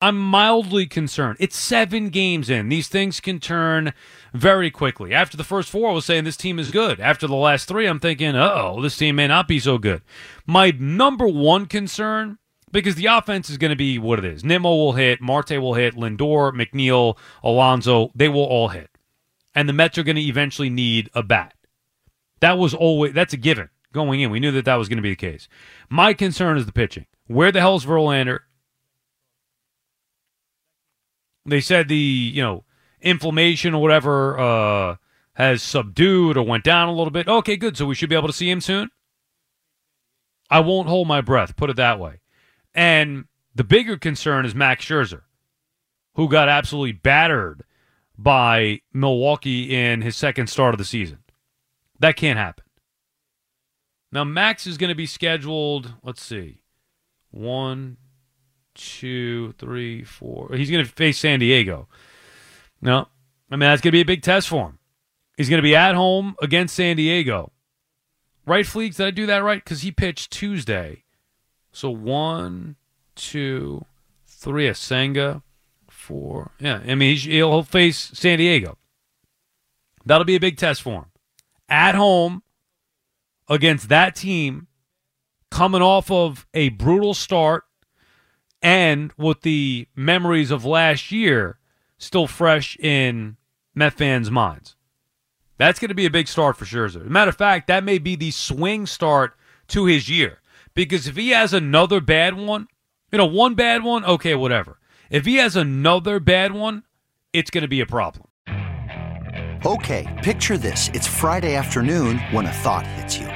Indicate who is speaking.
Speaker 1: I'm mildly concerned. It's seven games in. These things can turn very quickly. After the first four, I was saying this team is good. After the last three, I'm thinking, oh, this team may not be so good. My number one concern, because the offense is going to be what it is. Nimmo will hit, Marte will hit, Lindor, McNeil, Alonso, they will all hit. And the Mets are going to eventually need a bat. That was always, that's a given going in. We knew that that was going to be the case. My concern is the pitching. Where the hell is Verlander? They said the you know inflammation or whatever uh, has subdued or went down a little bit. Okay, good. So we should be able to see him soon. I won't hold my breath. Put it that way. And the bigger concern is Max Scherzer, who got absolutely battered by Milwaukee in his second start of the season. That can't happen. Now Max is going to be scheduled. Let's see, one, two, three, four. He's going to face San Diego. No, I mean that's going to be a big test for him. He's going to be at home against San Diego. Right, Fleeks? Did I do that right? Because he pitched Tuesday. So one, two, three. A Senga, four. Yeah, I mean he'll face San Diego. That'll be a big test for him. At home against that team, coming off of a brutal start and with the memories of last year still fresh in Met fans' minds. That's going to be a big start for Scherzer. As a matter of fact, that may be the swing start to his year. Because if he has another bad one, you know, one bad one, okay, whatever. If he has another bad one, it's going to be a problem.
Speaker 2: Okay, picture this. It's Friday afternoon when a thought hits you.